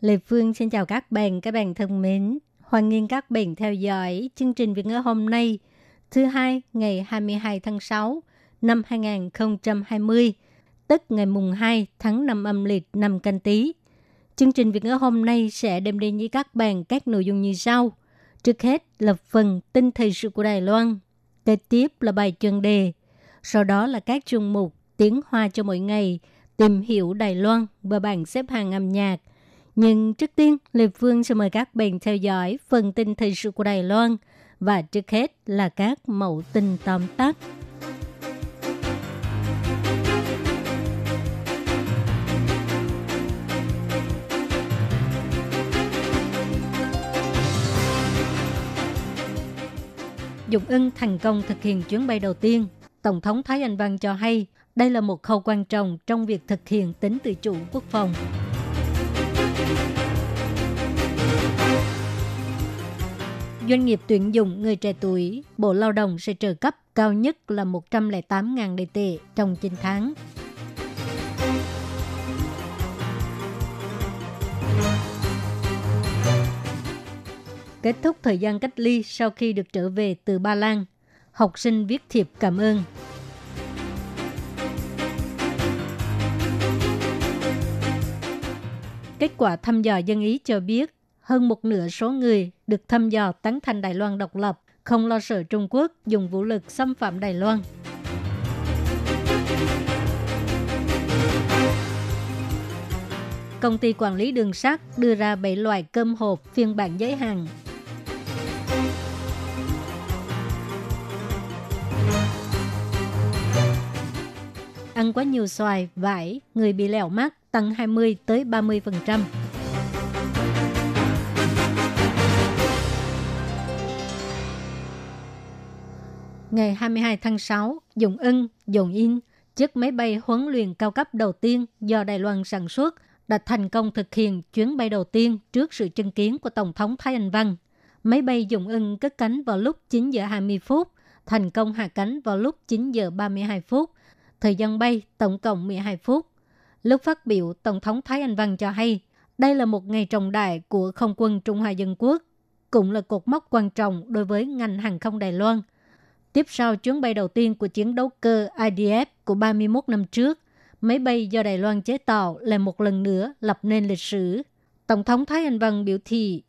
Lê Phương xin chào các bạn, các bạn thân mến. Hoan nghênh các bạn theo dõi chương trình Việt ngữ hôm nay, thứ hai ngày 22 tháng 6 năm 2020, tức ngày mùng 2 tháng 5 âm lịch năm canh tí. Chương trình Việt ngữ hôm nay sẽ đem đến với các bạn các nội dung như sau. Trước hết là phần tin thời sự của Đài Loan, kế tiếp là bài chuyên đề, sau đó là các chuyên mục tiếng hoa cho mỗi ngày, tìm hiểu Đài Loan và bảng xếp hạng âm nhạc. Nhưng trước tiên, Lê Phương sẽ mời các bạn theo dõi phần tin thời sự của Đài Loan và trước hết là các mẫu tin tóm tắt. Dụng ưng thành công thực hiện chuyến bay đầu tiên. Tổng thống Thái Anh Văn cho hay đây là một khâu quan trọng trong việc thực hiện tính tự chủ quốc phòng. Doanh nghiệp tuyển dụng người trẻ tuổi, Bộ Lao động sẽ trợ cấp cao nhất là 108.000 đầy tệ trong 9 tháng. Kết thúc thời gian cách ly sau khi được trở về từ Ba Lan, học sinh viết thiệp cảm ơn. Kết quả thăm dò dân ý cho biết hơn một nửa số người được thăm dò tán thành Đài Loan độc lập, không lo sợ Trung Quốc dùng vũ lực xâm phạm Đài Loan. Công ty quản lý đường sắt đưa ra 7 loại cơm hộp phiên bản giới hạn. Ăn quá nhiều xoài, vải, người bị lẻo mắt tăng 20 tới 30%. Ngày 22 tháng 6, Dùng Ân, Dùng In, chiếc máy bay huấn luyện cao cấp đầu tiên do Đài Loan sản xuất, đã thành công thực hiện chuyến bay đầu tiên trước sự chứng kiến của Tổng thống Thái Anh Văn. Máy bay Dùng Ân cất cánh vào lúc 9 giờ 20 phút, thành công hạ cánh vào lúc 9 giờ 32 phút. Thời gian bay tổng cộng 12 phút. Lúc phát biểu, Tổng thống Thái Anh Văn cho hay, đây là một ngày trọng đại của không quân Trung Hoa Dân Quốc, cũng là cột mốc quan trọng đối với ngành hàng không Đài Loan – Tiếp sau chuyến bay đầu tiên của chiến đấu cơ IDF của 31 năm trước, máy bay do Đài Loan chế tạo lại một lần nữa lập nên lịch sử. Tổng thống Thái Anh Văn biểu thị,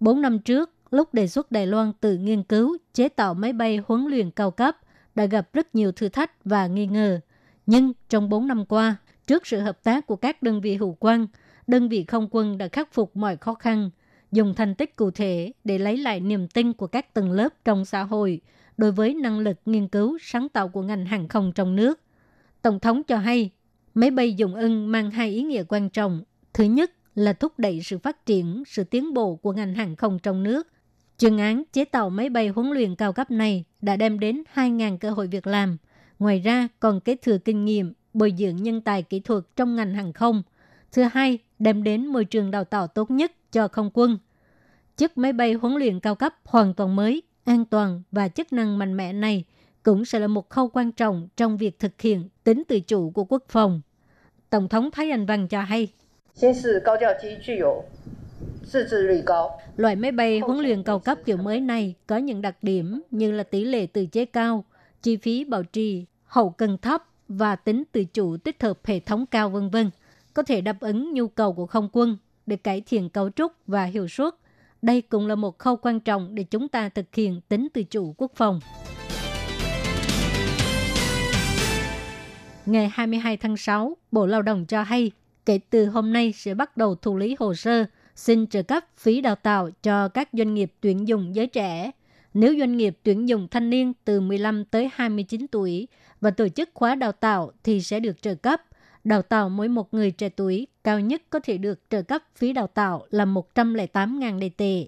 4 năm trước, lúc đề xuất Đài Loan tự nghiên cứu chế tạo máy bay huấn luyện cao cấp, đã gặp rất nhiều thử thách và nghi ngờ. Nhưng trong 4 năm qua, trước sự hợp tác của các đơn vị hữu quan, đơn vị không quân đã khắc phục mọi khó khăn, dùng thành tích cụ thể để lấy lại niềm tin của các tầng lớp trong xã hội – đối với năng lực nghiên cứu sáng tạo của ngành hàng không trong nước. Tổng thống cho hay, máy bay dùng ưng mang hai ý nghĩa quan trọng. Thứ nhất là thúc đẩy sự phát triển, sự tiến bộ của ngành hàng không trong nước. Chuyên án chế tạo máy bay huấn luyện cao cấp này đã đem đến 2.000 cơ hội việc làm. Ngoài ra còn kế thừa kinh nghiệm, bồi dưỡng nhân tài kỹ thuật trong ngành hàng không. Thứ hai, đem đến môi trường đào tạo tốt nhất cho không quân. Chiếc máy bay huấn luyện cao cấp hoàn toàn mới an toàn và chức năng mạnh mẽ này cũng sẽ là một khâu quan trọng trong việc thực hiện tính tự chủ của quốc phòng. Tổng thống Thái Anh Văn cho hay, Loại máy bay huấn luyện cao cấp kiểu mới này có những đặc điểm như là tỷ lệ tự chế cao, chi phí bảo trì, hậu cần thấp và tính tự chủ tích hợp hệ thống cao vân vân, có thể đáp ứng nhu cầu của không quân để cải thiện cấu trúc và hiệu suất đây cũng là một khâu quan trọng để chúng ta thực hiện tính tự chủ quốc phòng. Ngày 22 tháng 6, Bộ Lao động cho hay kể từ hôm nay sẽ bắt đầu thụ lý hồ sơ xin trợ cấp phí đào tạo cho các doanh nghiệp tuyển dụng giới trẻ. Nếu doanh nghiệp tuyển dụng thanh niên từ 15 tới 29 tuổi và tổ chức khóa đào tạo thì sẽ được trợ cấp đào tạo mỗi một người trẻ tuổi cao nhất có thể được trợ cấp phí đào tạo là 108.000 đầy tệ.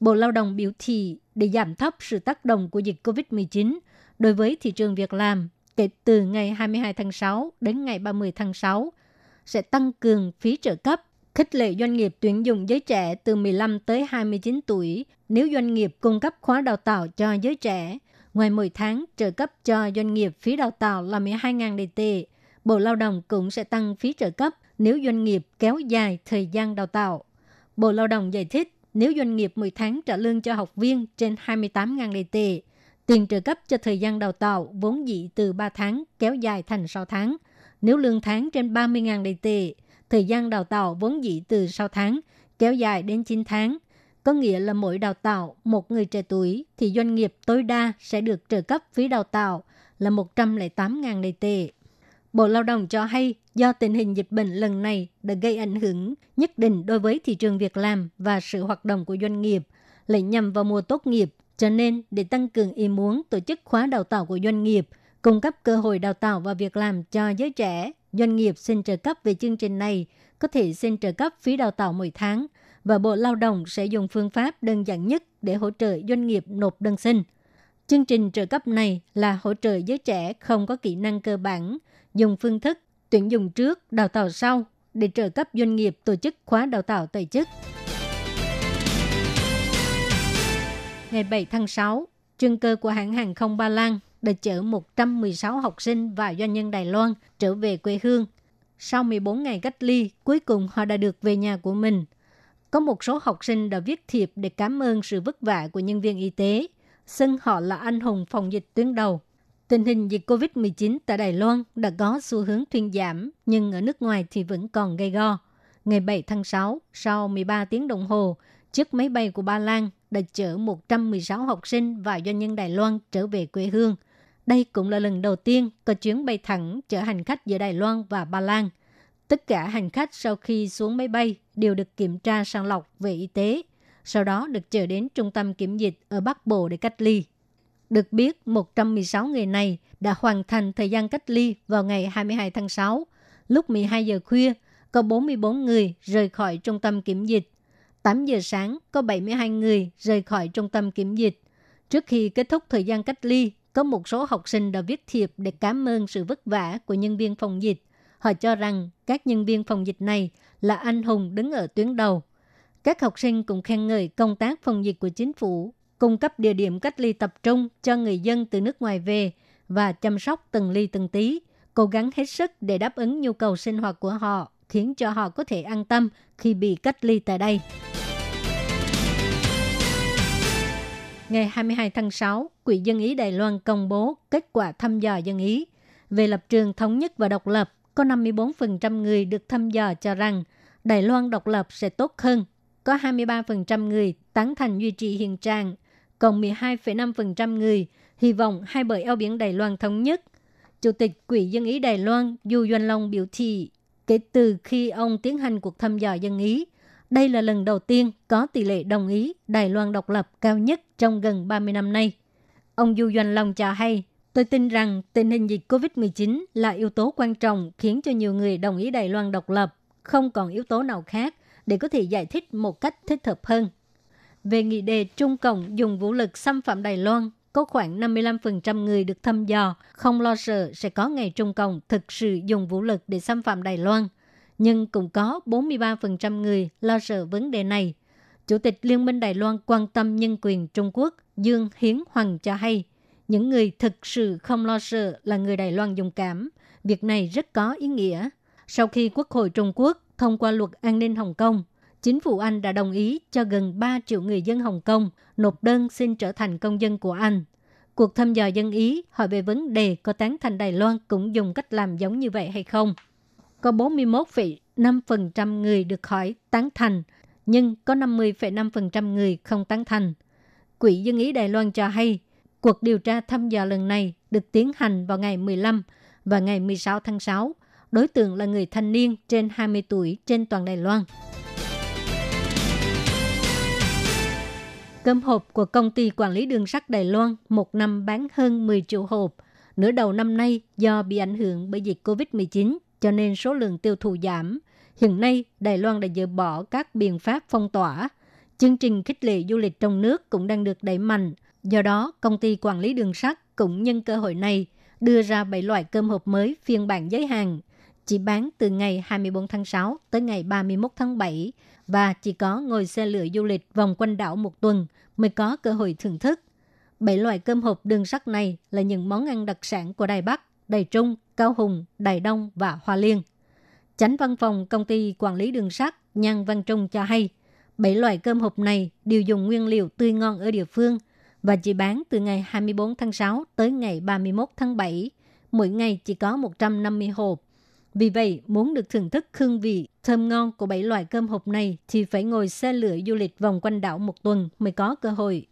Bộ Lao động biểu thị để giảm thấp sự tác động của dịch COVID-19 đối với thị trường việc làm kể từ ngày 22 tháng 6 đến ngày 30 tháng 6 sẽ tăng cường phí trợ cấp, khích lệ doanh nghiệp tuyển dụng giới trẻ từ 15 tới 29 tuổi nếu doanh nghiệp cung cấp khóa đào tạo cho giới trẻ. Ngoài 10 tháng trợ cấp cho doanh nghiệp phí đào tạo là 12.000 đầy tệ, Bộ Lao động cũng sẽ tăng phí trợ cấp nếu doanh nghiệp kéo dài thời gian đào tạo. Bộ Lao động giải thích nếu doanh nghiệp 10 tháng trả lương cho học viên trên 28.000 đầy tệ, tiền trợ cấp cho thời gian đào tạo vốn dĩ từ 3 tháng kéo dài thành 6 tháng. Nếu lương tháng trên 30.000 đầy tệ, thời gian đào tạo vốn dĩ từ 6 tháng kéo dài đến 9 tháng. Có nghĩa là mỗi đào tạo một người trẻ tuổi thì doanh nghiệp tối đa sẽ được trợ cấp phí đào tạo là 108.000 đầy tệ. Bộ Lao động cho hay do tình hình dịch bệnh lần này đã gây ảnh hưởng nhất định đối với thị trường việc làm và sự hoạt động của doanh nghiệp, lại nhằm vào mùa tốt nghiệp, cho nên để tăng cường ý muốn tổ chức khóa đào tạo của doanh nghiệp, cung cấp cơ hội đào tạo và việc làm cho giới trẻ, doanh nghiệp xin trợ cấp về chương trình này có thể xin trợ cấp phí đào tạo mỗi tháng và Bộ Lao động sẽ dùng phương pháp đơn giản nhất để hỗ trợ doanh nghiệp nộp đơn xin. Chương trình trợ cấp này là hỗ trợ giới trẻ không có kỹ năng cơ bản – dùng phương thức tuyển dụng trước, đào tạo sau để trợ cấp doanh nghiệp tổ chức khóa đào tạo tài chức. Ngày 7 tháng 6, chuyên cơ của hãng hàng không Ba Lan đã chở 116 học sinh và doanh nhân Đài Loan trở về quê hương. Sau 14 ngày cách ly, cuối cùng họ đã được về nhà của mình. Có một số học sinh đã viết thiệp để cảm ơn sự vất vả của nhân viên y tế, xưng họ là anh hùng phòng dịch tuyến đầu. Tình hình dịch COVID-19 tại Đài Loan đã có xu hướng thuyên giảm, nhưng ở nước ngoài thì vẫn còn gây go. Ngày 7 tháng 6, sau 13 tiếng đồng hồ, chiếc máy bay của Ba Lan đã chở 116 học sinh và doanh nhân Đài Loan trở về quê hương. Đây cũng là lần đầu tiên có chuyến bay thẳng chở hành khách giữa Đài Loan và Ba Lan. Tất cả hành khách sau khi xuống máy bay đều được kiểm tra sàng lọc về y tế, sau đó được chở đến trung tâm kiểm dịch ở Bắc Bộ để cách ly. Được biết, 116 người này đã hoàn thành thời gian cách ly vào ngày 22 tháng 6. Lúc 12 giờ khuya, có 44 người rời khỏi trung tâm kiểm dịch. 8 giờ sáng, có 72 người rời khỏi trung tâm kiểm dịch. Trước khi kết thúc thời gian cách ly, có một số học sinh đã viết thiệp để cảm ơn sự vất vả của nhân viên phòng dịch. Họ cho rằng các nhân viên phòng dịch này là anh hùng đứng ở tuyến đầu. Các học sinh cũng khen ngợi công tác phòng dịch của chính phủ cung cấp địa điểm cách ly tập trung cho người dân từ nước ngoài về và chăm sóc từng ly từng tí, cố gắng hết sức để đáp ứng nhu cầu sinh hoạt của họ, khiến cho họ có thể an tâm khi bị cách ly tại đây. Ngày 22 tháng 6, Quỹ Dân Ý Đài Loan công bố kết quả thăm dò dân Ý. Về lập trường thống nhất và độc lập, có 54% người được thăm dò cho rằng Đài Loan độc lập sẽ tốt hơn. Có 23% người tán thành duy trì hiện trạng còn 12,5% người hy vọng hai bờ eo biển Đài Loan thống nhất. Chủ tịch Quỹ Dân Ý Đài Loan Du Doanh Long biểu thị, kể từ khi ông tiến hành cuộc thăm dò dân Ý, đây là lần đầu tiên có tỷ lệ đồng ý Đài Loan độc lập cao nhất trong gần 30 năm nay. Ông Du Doanh Long cho hay, tôi tin rằng tình hình dịch COVID-19 là yếu tố quan trọng khiến cho nhiều người đồng ý Đài Loan độc lập, không còn yếu tố nào khác để có thể giải thích một cách thích hợp hơn về nghị đề Trung Cộng dùng vũ lực xâm phạm Đài Loan, có khoảng 55% người được thăm dò không lo sợ sẽ có ngày Trung Cộng thực sự dùng vũ lực để xâm phạm Đài Loan. Nhưng cũng có 43% người lo sợ vấn đề này. Chủ tịch Liên minh Đài Loan quan tâm nhân quyền Trung Quốc Dương Hiến Hoàng cho hay, những người thực sự không lo sợ là người Đài Loan dùng cảm. Việc này rất có ý nghĩa. Sau khi Quốc hội Trung Quốc thông qua luật an ninh Hồng Kông, chính phủ Anh đã đồng ý cho gần 3 triệu người dân Hồng Kông nộp đơn xin trở thành công dân của Anh. Cuộc thăm dò dân Ý hỏi về vấn đề có tán thành Đài Loan cũng dùng cách làm giống như vậy hay không. Có 41,5% người được hỏi tán thành, nhưng có 50,5% người không tán thành. Quỹ Dân Ý Đài Loan cho hay, cuộc điều tra thăm dò lần này được tiến hành vào ngày 15 và ngày 16 tháng 6. Đối tượng là người thanh niên trên 20 tuổi trên toàn Đài Loan. Cơm hộp của công ty quản lý đường sắt Đài Loan một năm bán hơn 10 triệu hộp. Nửa đầu năm nay do bị ảnh hưởng bởi dịch COVID-19, cho nên số lượng tiêu thụ giảm. Hiện nay, Đài Loan đã dỡ bỏ các biện pháp phong tỏa. Chương trình khích lệ du lịch trong nước cũng đang được đẩy mạnh. Do đó, công ty quản lý đường sắt cũng nhân cơ hội này đưa ra 7 loại cơm hộp mới phiên bản giới hạn, chỉ bán từ ngày 24 tháng 6 tới ngày 31 tháng 7 và chỉ có ngồi xe lửa du lịch vòng quanh đảo một tuần mới có cơ hội thưởng thức. Bảy loại cơm hộp đường sắt này là những món ăn đặc sản của Đài Bắc, Đài Trung, Cao Hùng, Đài Đông và Hoa Liên. Chánh văn phòng công ty quản lý đường sắt Nhan Văn Trung cho hay, bảy loại cơm hộp này đều dùng nguyên liệu tươi ngon ở địa phương và chỉ bán từ ngày 24 tháng 6 tới ngày 31 tháng 7. Mỗi ngày chỉ có 150 hộp. Vì vậy, muốn được thưởng thức hương vị thơm ngon của bảy loại cơm hộp này thì phải ngồi xe lửa du lịch vòng quanh đảo một tuần mới có cơ hội.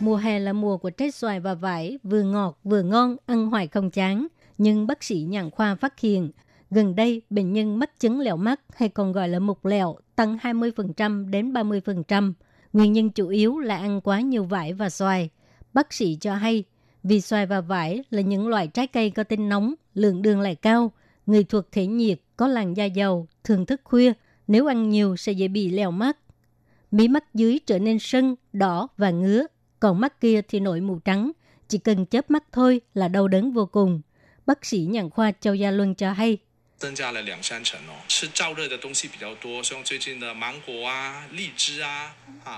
Mùa hè là mùa của trái xoài và vải, vừa ngọt vừa ngon, ăn hoài không chán. Nhưng bác sĩ nhãn khoa phát hiện, gần đây bệnh nhân mắc chứng lẹo mắt hay còn gọi là mục lẹo tăng 20% đến 30%. Nguyên nhân chủ yếu là ăn quá nhiều vải và xoài. Bác sĩ cho hay, vì xoài và vải là những loại trái cây có tính nóng, lượng đường lại cao, người thuộc thể nhiệt, có làn da dầu, thường thức khuya, nếu ăn nhiều sẽ dễ bị lèo mắt. Mí mắt dưới trở nên sưng, đỏ và ngứa, còn mắt kia thì nổi mù trắng, chỉ cần chớp mắt thôi là đau đớn vô cùng. Bác sĩ nhàn khoa Châu Gia Luân cho hay.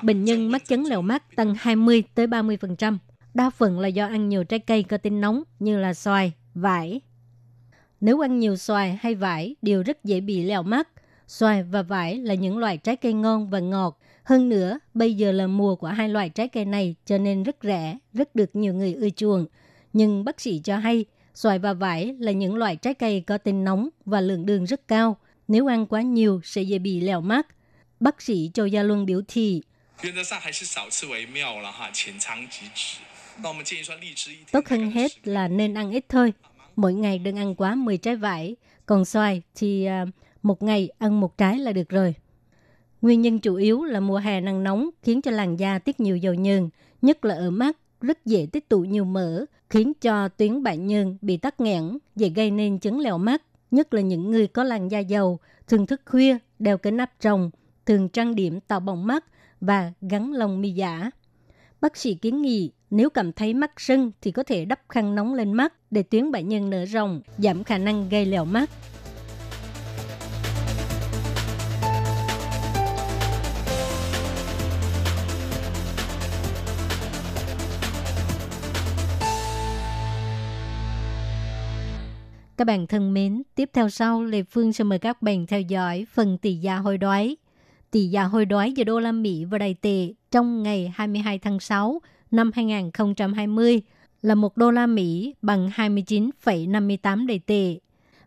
Bệnh nhân mắc chứng lèo mắt tăng 20 tới 30%. Đa phần là do ăn nhiều trái cây có tính nóng như là xoài, vải. Nếu ăn nhiều xoài hay vải đều rất dễ bị lèo mắt. Xoài và vải là những loại trái cây ngon và ngọt, hơn nữa, bây giờ là mùa của hai loại trái cây này cho nên rất rẻ, rất được nhiều người ưa chuộng. Nhưng bác sĩ cho hay, xoài và vải là những loại trái cây có tính nóng và lượng đường rất cao. Nếu ăn quá nhiều sẽ dễ bị lèo mắt. Bác sĩ Châu Gia Luân biểu thị, Tốt hơn hết là nên ăn ít thôi. Mỗi ngày đừng ăn quá 10 trái vải. Còn xoài thì uh, một ngày ăn một trái là được rồi. Nguyên nhân chủ yếu là mùa hè nắng nóng khiến cho làn da tiết nhiều dầu nhờn, nhất là ở mắt, rất dễ tích tụ nhiều mỡ, khiến cho tuyến bại nhờn bị tắc nghẽn, dễ gây nên chứng lẹo mắt, nhất là những người có làn da dầu, thường thức khuya, đeo kính áp tròng, thường trang điểm tạo bóng mắt và gắn lông mi giả. Bác sĩ kiến nghị nếu cảm thấy mắt sưng thì có thể đắp khăn nóng lên mắt để tuyến bệnh nhân nở rộng, giảm khả năng gây lèo mắt. Các bạn thân mến, tiếp theo sau, Lê Phương sẽ mời các bạn theo dõi phần tỷ giá hối đoái. Tỷ giá hối đoái giữa đô la Mỹ và Đài tệ trong ngày 22 tháng 6 năm 2020 là 1 đô la Mỹ bằng 29,58 đầy tệ.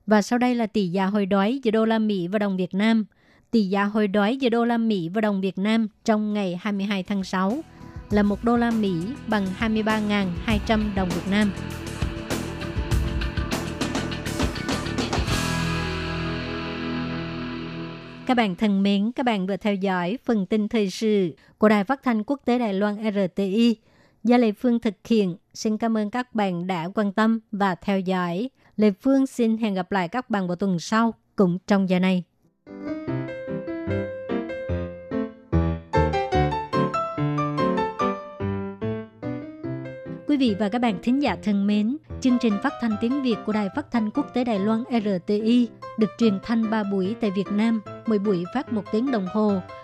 Và sau đây là tỷ giá hồi đói giữa đô la Mỹ và đồng Việt Nam. Tỷ giá hồi đói giữa đô la Mỹ và đồng Việt Nam trong ngày 22 tháng 6 là 1 đô la Mỹ bằng 23.200 đồng Việt Nam. Các bạn thân mến, các bạn vừa theo dõi phần tin thời sự của Đài Phát thanh Quốc tế Đài Loan RTI. Gia Lê Phương thực hiện. Xin cảm ơn các bạn đã quan tâm và theo dõi. Lê Phương xin hẹn gặp lại các bạn vào tuần sau cũng trong giờ này. Quý vị và các bạn thính giả thân mến, chương trình phát thanh tiếng Việt của Đài Phát thanh Quốc tế Đài Loan RTI được truyền thanh 3 buổi tại Việt Nam, mỗi buổi phát 1 tiếng đồng hồ.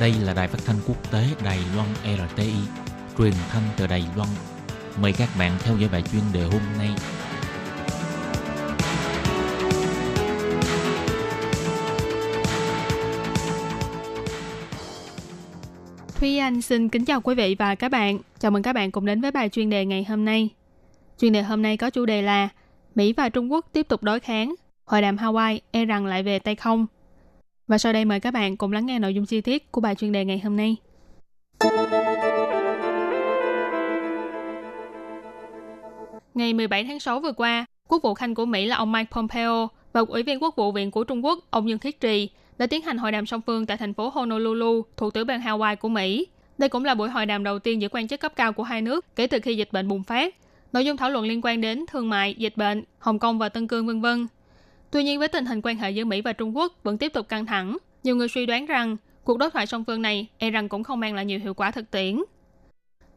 Đây là đài phát thanh quốc tế Đài Loan RTI, truyền thanh từ Đài Loan. Mời các bạn theo dõi bài chuyên đề hôm nay. Thúy Anh xin kính chào quý vị và các bạn. Chào mừng các bạn cùng đến với bài chuyên đề ngày hôm nay. Chuyên đề hôm nay có chủ đề là Mỹ và Trung Quốc tiếp tục đối kháng, hội đàm Hawaii e rằng lại về tay không. Và sau đây mời các bạn cùng lắng nghe nội dung chi tiết của bài chuyên đề ngày hôm nay. Ngày 17 tháng 6 vừa qua, Quốc vụ Khanh của Mỹ là ông Mike Pompeo và Ủy viên Quốc vụ viện của Trung Quốc ông Dương Khiết Trì đã tiến hành hội đàm song phương tại thành phố Honolulu, thuộc tiểu bang Hawaii của Mỹ. Đây cũng là buổi hội đàm đầu tiên giữa quan chức cấp cao của hai nước kể từ khi dịch bệnh bùng phát. Nội dung thảo luận liên quan đến thương mại, dịch bệnh, Hồng Kông và Tân Cương vân vân. Tuy nhiên với tình hình quan hệ giữa Mỹ và Trung Quốc vẫn tiếp tục căng thẳng, nhiều người suy đoán rằng cuộc đối thoại song phương này e rằng cũng không mang lại nhiều hiệu quả thực tiễn.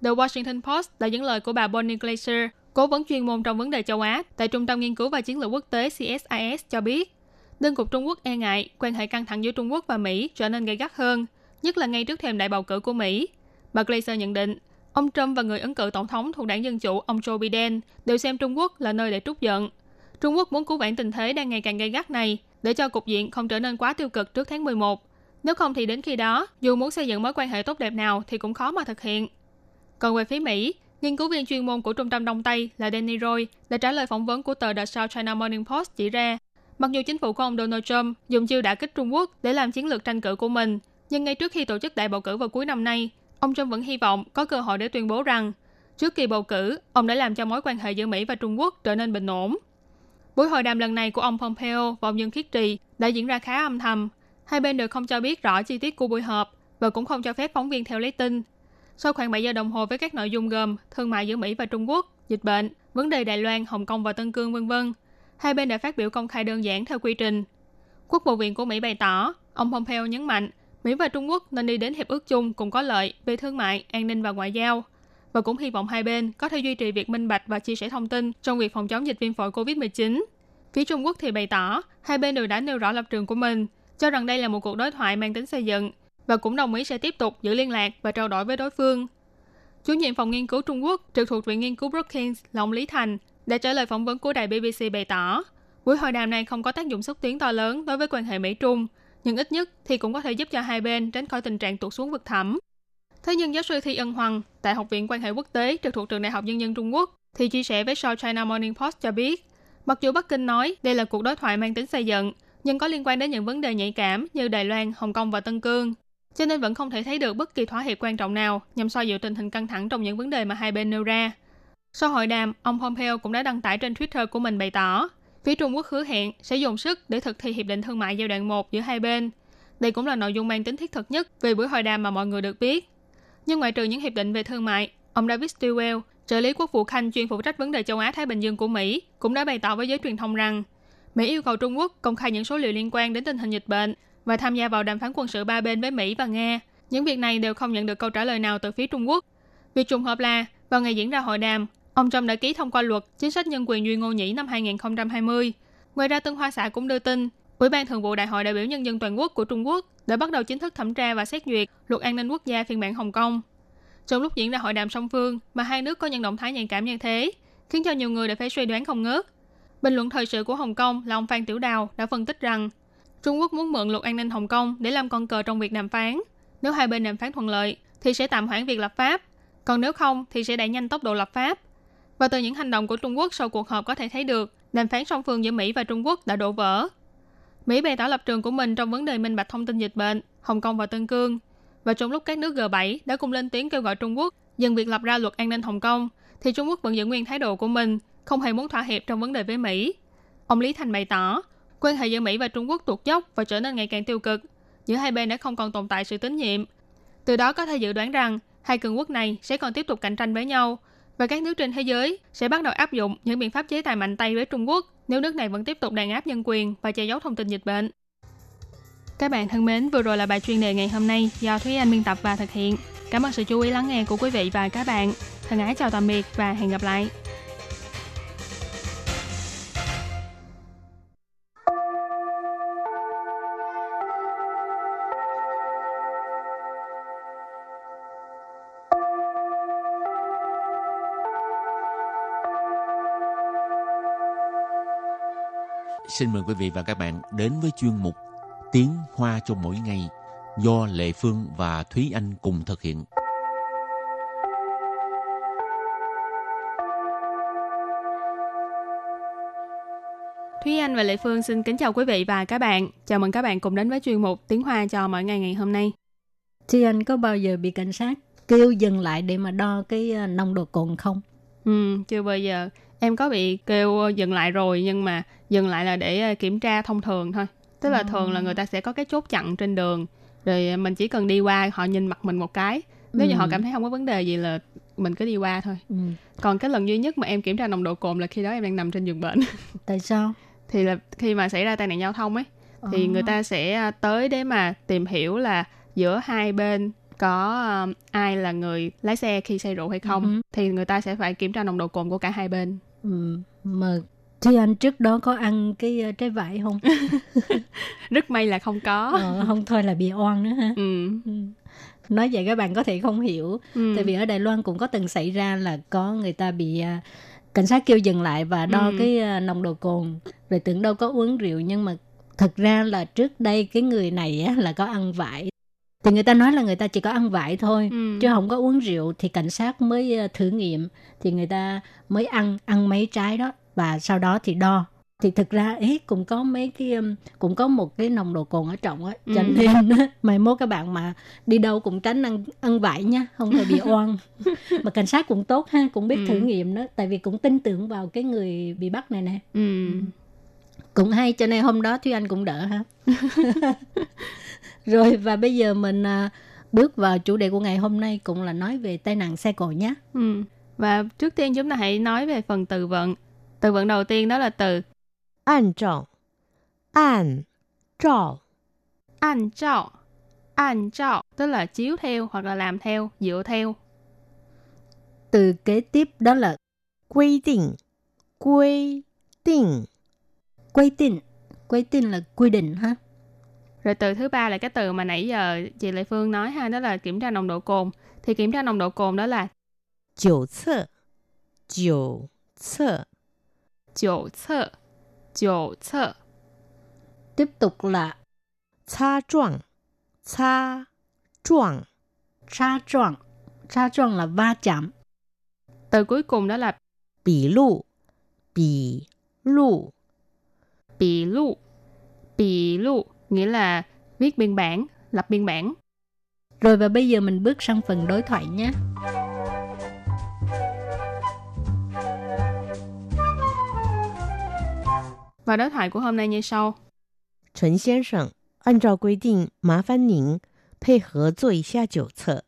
The Washington Post đã dẫn lời của bà Bonnie Glaser, cố vấn chuyên môn trong vấn đề châu Á tại Trung tâm Nghiên cứu và Chiến lược Quốc tế CSIS cho biết, đơn cục Trung Quốc e ngại quan hệ căng thẳng giữa Trung Quốc và Mỹ trở nên gay gắt hơn, nhất là ngay trước thềm đại bầu cử của Mỹ. Bà Glaser nhận định, ông Trump và người ứng cử tổng thống thuộc đảng Dân Chủ ông Joe Biden đều xem Trung Quốc là nơi để trút giận. Trung Quốc muốn cứu vãn tình thế đang ngày càng gay gắt này để cho cục diện không trở nên quá tiêu cực trước tháng 11. Nếu không thì đến khi đó, dù muốn xây dựng mối quan hệ tốt đẹp nào thì cũng khó mà thực hiện. Còn về phía Mỹ, nghiên cứu viên chuyên môn của Trung tâm Đông Tây là Danny Roy đã trả lời phỏng vấn của tờ The South China Morning Post chỉ ra, mặc dù chính phủ của ông Donald Trump dùng chiêu đả kích Trung Quốc để làm chiến lược tranh cử của mình, nhưng ngay trước khi tổ chức đại bầu cử vào cuối năm nay, ông Trump vẫn hy vọng có cơ hội để tuyên bố rằng trước kỳ bầu cử, ông đã làm cho mối quan hệ giữa Mỹ và Trung Quốc trở nên bình ổn. Buổi hội đàm lần này của ông Pompeo và ông Dương Khiết Trì đã diễn ra khá âm thầm. Hai bên đều không cho biết rõ chi tiết của buổi họp và cũng không cho phép phóng viên theo lấy tin. Sau khoảng 7 giờ đồng hồ với các nội dung gồm thương mại giữa Mỹ và Trung Quốc, dịch bệnh, vấn đề Đài Loan, Hồng Kông và Tân Cương vân vân, hai bên đã phát biểu công khai đơn giản theo quy trình. Quốc vụ viện của Mỹ bày tỏ, ông Pompeo nhấn mạnh, Mỹ và Trung Quốc nên đi đến hiệp ước chung cùng có lợi về thương mại, an ninh và ngoại giao và cũng hy vọng hai bên có thể duy trì việc minh bạch và chia sẻ thông tin trong việc phòng chống dịch viêm phổi COVID-19. Phía Trung Quốc thì bày tỏ, hai bên đều đã nêu rõ lập trường của mình, cho rằng đây là một cuộc đối thoại mang tính xây dựng và cũng đồng ý sẽ tiếp tục giữ liên lạc và trao đổi với đối phương. Chủ nhiệm phòng nghiên cứu Trung Quốc trực thuộc Viện Nghiên cứu Brookings là ông Lý Thành đã trả lời phỏng vấn của đài BBC bày tỏ, buổi hội đàm này không có tác dụng xúc tiến to lớn đối với quan hệ Mỹ-Trung, nhưng ít nhất thì cũng có thể giúp cho hai bên tránh khỏi tình trạng tụt xuống vực thẳm. Thế nhưng giáo sư Thi Ân Hoàng tại Học viện Quan hệ Quốc tế trực thuộc Trường Đại học Nhân dân Trung Quốc thì chia sẻ với South China Morning Post cho biết, mặc dù Bắc Kinh nói đây là cuộc đối thoại mang tính xây dựng, nhưng có liên quan đến những vấn đề nhạy cảm như Đài Loan, Hồng Kông và Tân Cương, cho nên vẫn không thể thấy được bất kỳ thỏa hiệp quan trọng nào nhằm xoa dịu tình hình căng thẳng trong những vấn đề mà hai bên nêu ra. Sau hội đàm, ông Pompeo cũng đã đăng tải trên Twitter của mình bày tỏ, phía Trung Quốc hứa hẹn sẽ dùng sức để thực thi hiệp định thương mại giai đoạn 1 giữa hai bên. Đây cũng là nội dung mang tính thiết thực nhất về buổi hội đàm mà mọi người được biết. Nhưng ngoại trừ những hiệp định về thương mại, ông David Stilwell, trợ lý quốc vụ Khanh chuyên phụ trách vấn đề châu Á Thái Bình Dương của Mỹ, cũng đã bày tỏ với giới truyền thông rằng Mỹ yêu cầu Trung Quốc công khai những số liệu liên quan đến tình hình dịch bệnh và tham gia vào đàm phán quân sự ba bên với Mỹ và Nga. Những việc này đều không nhận được câu trả lời nào từ phía Trung Quốc. Việc trùng hợp là, vào ngày diễn ra hội đàm, ông Trump đã ký thông qua luật chính sách nhân quyền Duy Ngô Nhĩ năm 2020. Ngoài ra, Tân Hoa Xã cũng đưa tin, Ủy ban Thường vụ Đại hội đại biểu Nhân dân Toàn quốc của Trung Quốc đã bắt đầu chính thức thẩm tra và xét duyệt luật an ninh quốc gia phiên bản Hồng Kông. Trong lúc diễn ra hội đàm song phương mà hai nước có những động thái nhạy cảm như thế, khiến cho nhiều người đã phải suy đoán không ngớt. Bình luận thời sự của Hồng Kông là ông Phan Tiểu Đào đã phân tích rằng Trung Quốc muốn mượn luật an ninh Hồng Kông để làm con cờ trong việc đàm phán. Nếu hai bên đàm phán thuận lợi, thì sẽ tạm hoãn việc lập pháp. Còn nếu không, thì sẽ đẩy nhanh tốc độ lập pháp. Và từ những hành động của Trung Quốc sau cuộc họp có thể thấy được, đàm phán song phương giữa Mỹ và Trung Quốc đã đổ vỡ. Mỹ bày tỏ lập trường của mình trong vấn đề minh bạch thông tin dịch bệnh, Hồng Kông và Tân Cương. Và trong lúc các nước G7 đã cùng lên tiếng kêu gọi Trung Quốc dừng việc lập ra luật an ninh Hồng Kông, thì Trung Quốc vẫn giữ nguyên thái độ của mình, không hề muốn thỏa hiệp trong vấn đề với Mỹ. Ông Lý Thành bày tỏ, quan hệ giữa Mỹ và Trung Quốc tuột dốc và trở nên ngày càng tiêu cực. Giữa hai bên đã không còn tồn tại sự tín nhiệm. Từ đó có thể dự đoán rằng hai cường quốc này sẽ còn tiếp tục cạnh tranh với nhau và các nước trên thế giới sẽ bắt đầu áp dụng những biện pháp chế tài mạnh tay với Trung Quốc nếu nước này vẫn tiếp tục đàn áp nhân quyền và che giấu thông tin dịch bệnh. Các bạn thân mến, vừa rồi là bài chuyên đề ngày hôm nay do Thúy Anh biên tập và thực hiện. Cảm ơn sự chú ý lắng nghe của quý vị và các bạn. Thân ái chào tạm biệt và hẹn gặp lại. Xin mời quý vị và các bạn đến với chuyên mục Tiếng Hoa cho mỗi ngày do Lệ Phương và Thúy Anh cùng thực hiện. Thúy Anh và Lệ Phương xin kính chào quý vị và các bạn. Chào mừng các bạn cùng đến với chuyên mục Tiếng Hoa cho mỗi ngày ngày hôm nay. Thì anh có bao giờ bị cảnh sát kêu dừng lại để mà đo cái ờ, nồng độ cồn không? Ừ, chưa bao giờ. Em có bị kêu dừng lại rồi nhưng mà dừng lại là để ờ, kiểm tra thông thường thôi. Tức là Ừ. thường là người ta sẽ có cái chốt chặn trên đường. Rồi mình chỉ cần đi qua họ nhìn mặt mình một cái. Nếu như Ừ. họ cảm thấy không có vấn đề gì là mình cứ đi qua thôi. Ừ. Còn cái lần duy nhất mà em kiểm tra nồng độ cồn là khi đó em đang nằm trên giường bệnh. Tại sao? thì là khi mà xảy ra tai nạn giao thông ấy thì Ờ. người ta sẽ tới để mà tìm hiểu là giữa hai bên có um, ai là người lái xe khi say rượu hay không Ừ thì người ta sẽ phải kiểm tra nồng độ cồn của cả hai bên Ừ. Mà thì anh trước đó có ăn cái ờ, trái vải không? rất may là không có ờ, không thôi là bị oan nữa ha. ừ. Ừ. Nói vậy các bạn có thể không hiểu. Ừ. Tại vì ở Đài Loan cũng có từng xảy ra là có người ta bị à, cảnh sát kêu dừng lại và đo Ừ. cái à, nồng độ cồn rồi tưởng đâu có uống rượu nhưng mà thực ra là trước đây cái người này á, là có ăn vải thì người ta nói là người ta chỉ có ăn vải thôi Ừ. chứ không có uống rượu thì cảnh sát mới à, thử nghiệm thì người ta mới ăn ăn mấy trái đó và sau đó thì đo thì thực ra ấy cũng có mấy cái cũng có một cái nồng độ cồn ở trọng á cho Ừ. nên mai mốt các bạn mà đi đâu cũng tránh ăn ăn vải nha không thôi bị oan mà cảnh sát cũng tốt ha cũng biết Ừ. thử nghiệm đó tại vì cũng tin tưởng vào cái người bị bắt này nè Ừ. cũng hay cho nên hôm đó thúy anh cũng đỡ ha Rồi và bây giờ mình à, bước vào chủ đề của ngày hôm nay cũng là nói về tai nạn xe cộ nhé. Ừ. Và trước tiên chúng ta hãy nói về phần từ vựng. Từ vựng đầu tiên đó là từ an trọng. An trọng. An trọng. An trọng tức là chiếu theo hoặc là làm theo, dựa theo. Từ kế tiếp đó là quy định. Quy định. Quy định. Quy định là quy định ha Rồi từ thứ ba là cái từ mà nãy giờ chị Lệ Phương nói ha, đó là kiểm tra nồng độ cồn. Thì kiểm tra nồng độ cồn đó là 九测，九测， dỗ测, dỗ测. tiếp tục là 擦撞，擦撞， tra tròn tra tròn là va chạm Từ cuối cùng đó là 笔录，笔录， bì lụ. Bì lụ nghĩa là viết biên bản, lập biên bản. rồi và bây giờ mình bước sang phần đối thoại nhé Và đối thoại của hôm nay như sau. 陈先生，按照规定，麻烦您配合做一下酒测。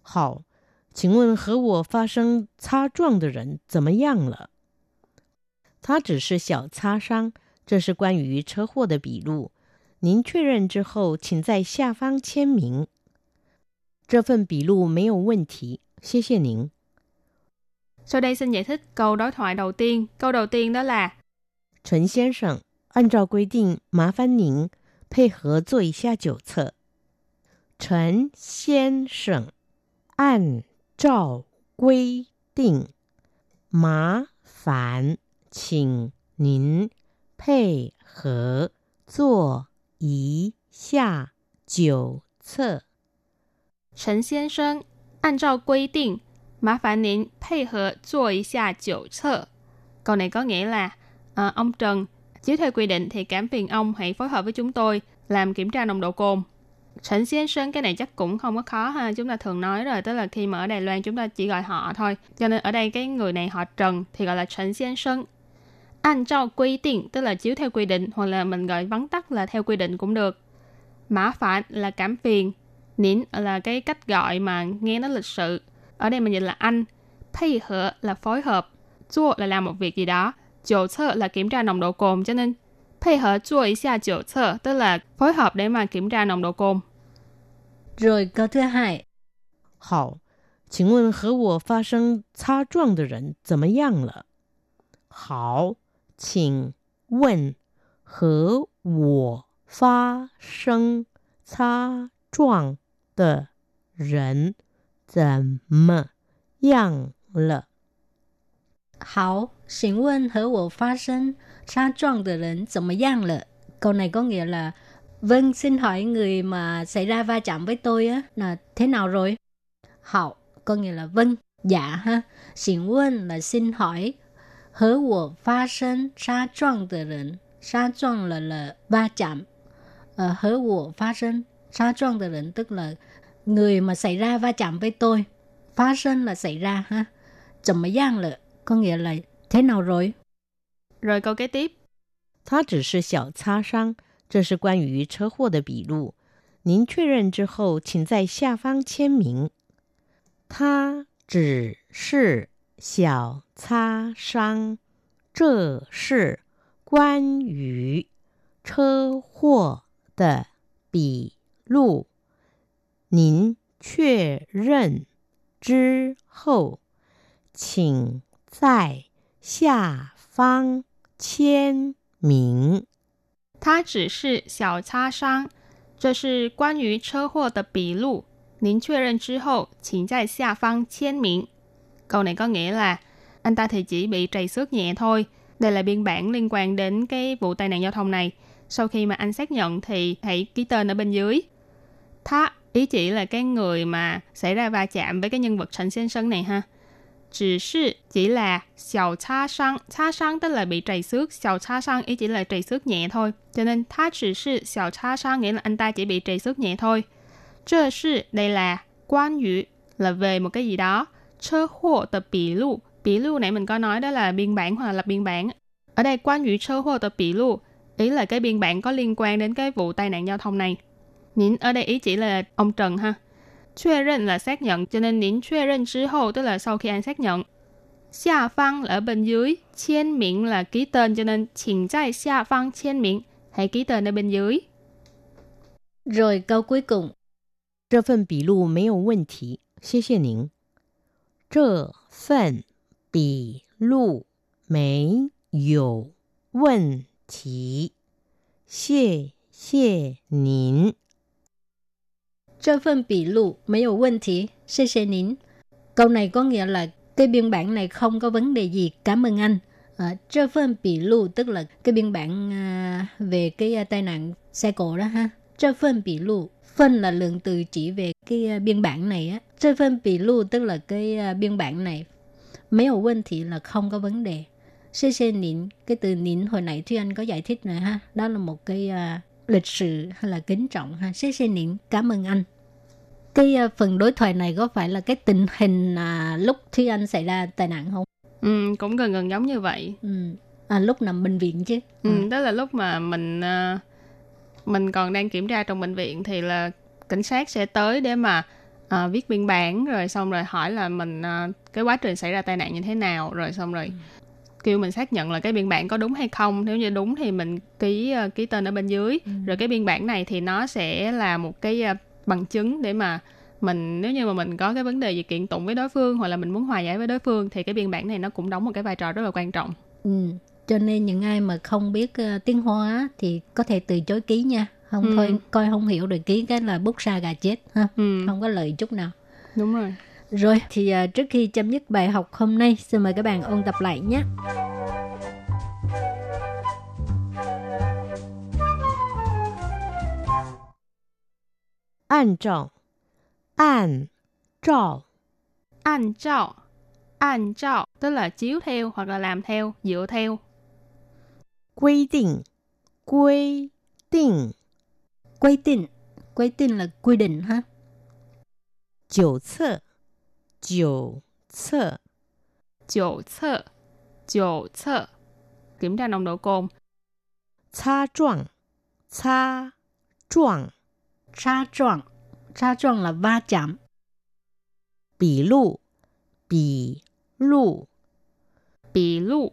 好，请问和我发生擦撞的人怎么样了？他只是小擦伤，这是关于车祸的笔录。 您确认之后，请在下方签名。这份笔录没有问题，谢谢您。 Sau đây xin giải thích câu đối thoại đầu tiên. Câu đầu tiên đó là 陈先生，按照规定，麻烦您配合做一下酒测。陈先生，按照规定，麻烦请您配合做 一下酒测。陈先生，按照规定，麻烦您配合做一下酒测。Câu này có nghĩa là à, ông Trần, chiếu theo quy định thì cảm phiền ông hãy phối hợp với chúng tôi làm kiểm tra nồng độ cồn. Trần先Sơn cái này chắc cũng không có khó ha, chúng ta thường nói rồi, tức là khi mà ở Đài Loan chúng ta chỉ gọi họ thôi. Cho nên ở đây cái người này họ Trần thì gọi là Trần先Sơn. Anh trao quy định tức là chiếu theo quy định hoặc là mình gọi vắn tắt là theo quy định cũng được. Mã phản là cảm phiền, nín là cái cách gọi mà nghe nó lịch sự. Ở đây mình dịch là anh. Pay hợp là phối hợp. Chua là làm một việc gì đó. Chiều测là kiểm tra nồng độ cồn cho nên pay hợp chua ý xa chiều测tức là phối hợp để mà kiểm tra nồng độ cồn. rồi câu thứ hai 好，请问和我发生擦撞的人怎么样了？好， 请问和我发生擦撞的人怎么样了？好，请问和我发生 sa trọng de rấn 怎么样了? Câu này có nghĩa là Vâng, xin hỏi người mà xảy ra va chạm với tôi á là thế nào rồi? Hảo có nghĩa là vâng, dạ ha. Xin问 là xin hỏi. Hớ wo phát sinh sa trọng de rấn. Sa trọng là là va chạm. Ờ, hớ wo phát sinh sa trọng de rấn tức là người mà xảy ra va chạm với tôi. Phát sinh là xảy ra ha. 怎么样了 có nghĩa là thế nào rồi? Rồi câu kế tiếp. 他只是小擦伤，这是关于车祸的笔录。您确认之后，请在下方签名。他只是 小擦伤，这是关于车祸的笔录。您确认之后，请在下方签名。他只是小擦伤，这是关于车祸的笔录。您确认之后，请在下方签名. Câu này có nghĩa là anh ta thì chỉ bị trầy xước nhẹ thôi. Đây là biên bản liên quan đến cái vụ tai nạn giao thông này. Sau khi mà anh xác nhận thì hãy ký tên ở bên dưới. Tha ý chỉ là cái người mà xảy ra va chạm với cái nhân vật Trần Sen Sơn này ha. Chỉ sư chỉ là xiao cha sang, cha sang tức là bị trầy xước, xiao cha sang ý chỉ là trầy xước nhẹ thôi. Cho nên tha chỉ sư xiao cha sang nghĩa là anh ta chỉ bị trầy xước nhẹ thôi. Chơ sư đây là quan yu là về một cái gì đó. Chơ hộ tập bỉ lụ. Bỉ lụ nãy mình có nói đó là biên bản hoặc là lập biên bản. Ở đây quan yu chơ hộ tập bỉ lụ ý là cái biên bản có liên quan đến cái vụ tai nạn giao thông này. Nín ở đây ý chỉ là ông Trần ha.确认là xác nhận, cho nên nín 确认之后 tức là sau khi anh xác nhận. Xia phang là ở bên dưới, chiên miệng là ký tên, cho nên请在下方签名, hãy ký tên ở bên dưới. Rồi câu cuối cùng. 这份笔录没有问题，谢谢您。 这份笔录没有问题，谢谢您。 Trên phần bị lụ mấy有问题, xê xê nín. Câu này có nghĩa là cái biên bản này không có vấn đề gì, cảm ơn anh. À, trên phần bị lụ tức là cái biên bản à, về cái à, tai nạn xe cộ đó ha. Trên phần bị lụ, phân là lượng từ chỉ về cái à, biên bản này á. Trên phần bị lụ tức là cái à, biên bản này. Mấy有问题là không có vấn đề. Xê xê nín, cái từ nín hồi nãy Thúy Anh có giải thích rồi ha. Đó là một cái à, lịch sự hay là kính trọng ha. Xê xê nín, cảm ơn anh cái à, phần đối thoại này có phải là cái tình hình à, lúc Thúy Anh xảy ra tai nạn không? Ừ, cũng gần gần giống như vậy. Ừ. À, lúc nằm bệnh viện chứ. Ừ, đó là lúc mà mình ờ, mình còn đang kiểm tra trong bệnh viện thì là cảnh sát sẽ tới để mà ờ, viết biên bản rồi xong rồi hỏi là mình ờ, cái quá trình xảy ra tai nạn như thế nào rồi xong rồi kêu mình xác nhận là cái biên bản có đúng hay không nếu như đúng thì mình ký ờ, ký tên ở bên dưới rồi cái biên bản này thì nó sẽ là một cái ờ, bằng chứng để mà mình nếu như mà mình có cái vấn đề gì kiện tụng với đối phương hoặc là mình muốn hòa giải với đối phương thì cái biên bản này nó cũng đóng một cái vai trò rất là quan trọng Ừ. Cho nên những ai mà không biết ờ, tiếng Hoa thì có thể từ chối ký nha không ừ. thôi coi không hiểu được ký cái là bút ra gà chết ha? Ừ. không có lợi chút nào. Đúng rồi. Rồi thì uh, trước khi chấm dứt bài học hôm nay xin mời các bạn ôn tập lại nhé. An trọng An trọng An trọng An trọng tức là chiếu theo hoặc là làm theo, dựa theo. Quy định. Quy định 规定，规定， Quy định, quy định là quy định ha. 九册，九册， 九测九测 kiểm tra nồng độ cồn 擦撞，擦撞， Sa trọng, sa trọng là va chạm. 笔录，笔录， bì lu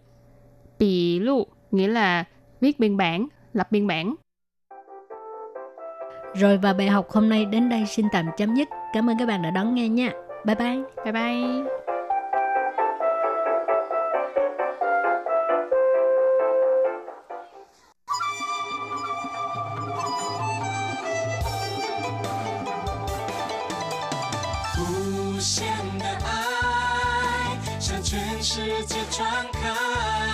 bì lu nghĩa là viết biên bản lập biên bản Rồi và bài học hôm nay đến đây xin tạm chấm dứt. Cảm ơn các bạn đã đón nghe nha. Bye bye. Bye bye. Hãy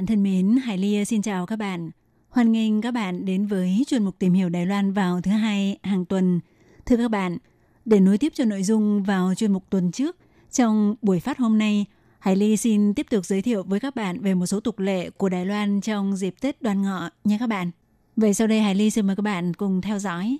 Bạn thân mến, Hải Ly xin chào các bạn. Hoan nghênh các bạn đến với chuyên mục tìm hiểu Đài Loan vào thứ hai hàng tuần. Thưa các bạn, để nối tiếp cho nội dung vào chuyên mục tuần trước, trong buổi phát hôm nay, Hải Ly xin tiếp tục giới thiệu với các bạn về một số tục lệ của Đài Loan trong dịp Tết Đoan Ngọ nha các bạn. Vậy sau đây Hải Ly xin mời các bạn cùng theo dõi.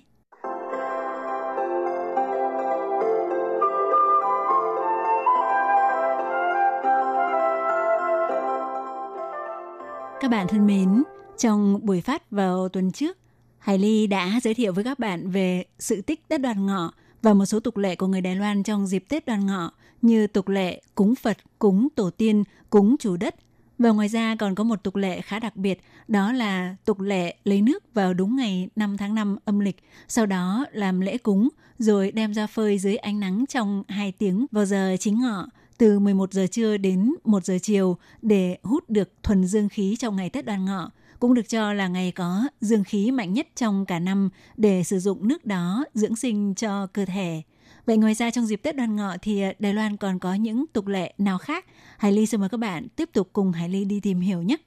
Các bạn thân mến, trong buổi phát vào tuần trước, Hải Ly đã giới thiệu với các bạn về sự tích Tết Đoan Ngọ và một số tục lệ của người Đài Loan trong dịp Tết Đoan Ngọ như tục lệ cúng Phật, cúng tổ tiên, cúng chủ đất. Và ngoài ra còn có một tục lệ khá đặc biệt, đó là tục lệ lấy nước vào đúng ngày 5 tháng 5 âm lịch, sau đó làm lễ cúng, rồi đem ra phơi dưới ánh nắng trong 2 tiếng vào giờ chính ngọ từ 11 giờ trưa đến 1 giờ chiều để hút được thuần dương khí trong ngày Tết Đoan Ngọ, cũng được cho là ngày có dương khí mạnh nhất trong cả năm để sử dụng nước đó dưỡng sinh cho cơ thể. Vậy ngoài ra trong dịp Tết Đoan Ngọ thì Đài Loan còn có những tục lệ nào khác? Hải Ly xin mời các bạn tiếp tục cùng Hải Ly đi tìm hiểu nhé.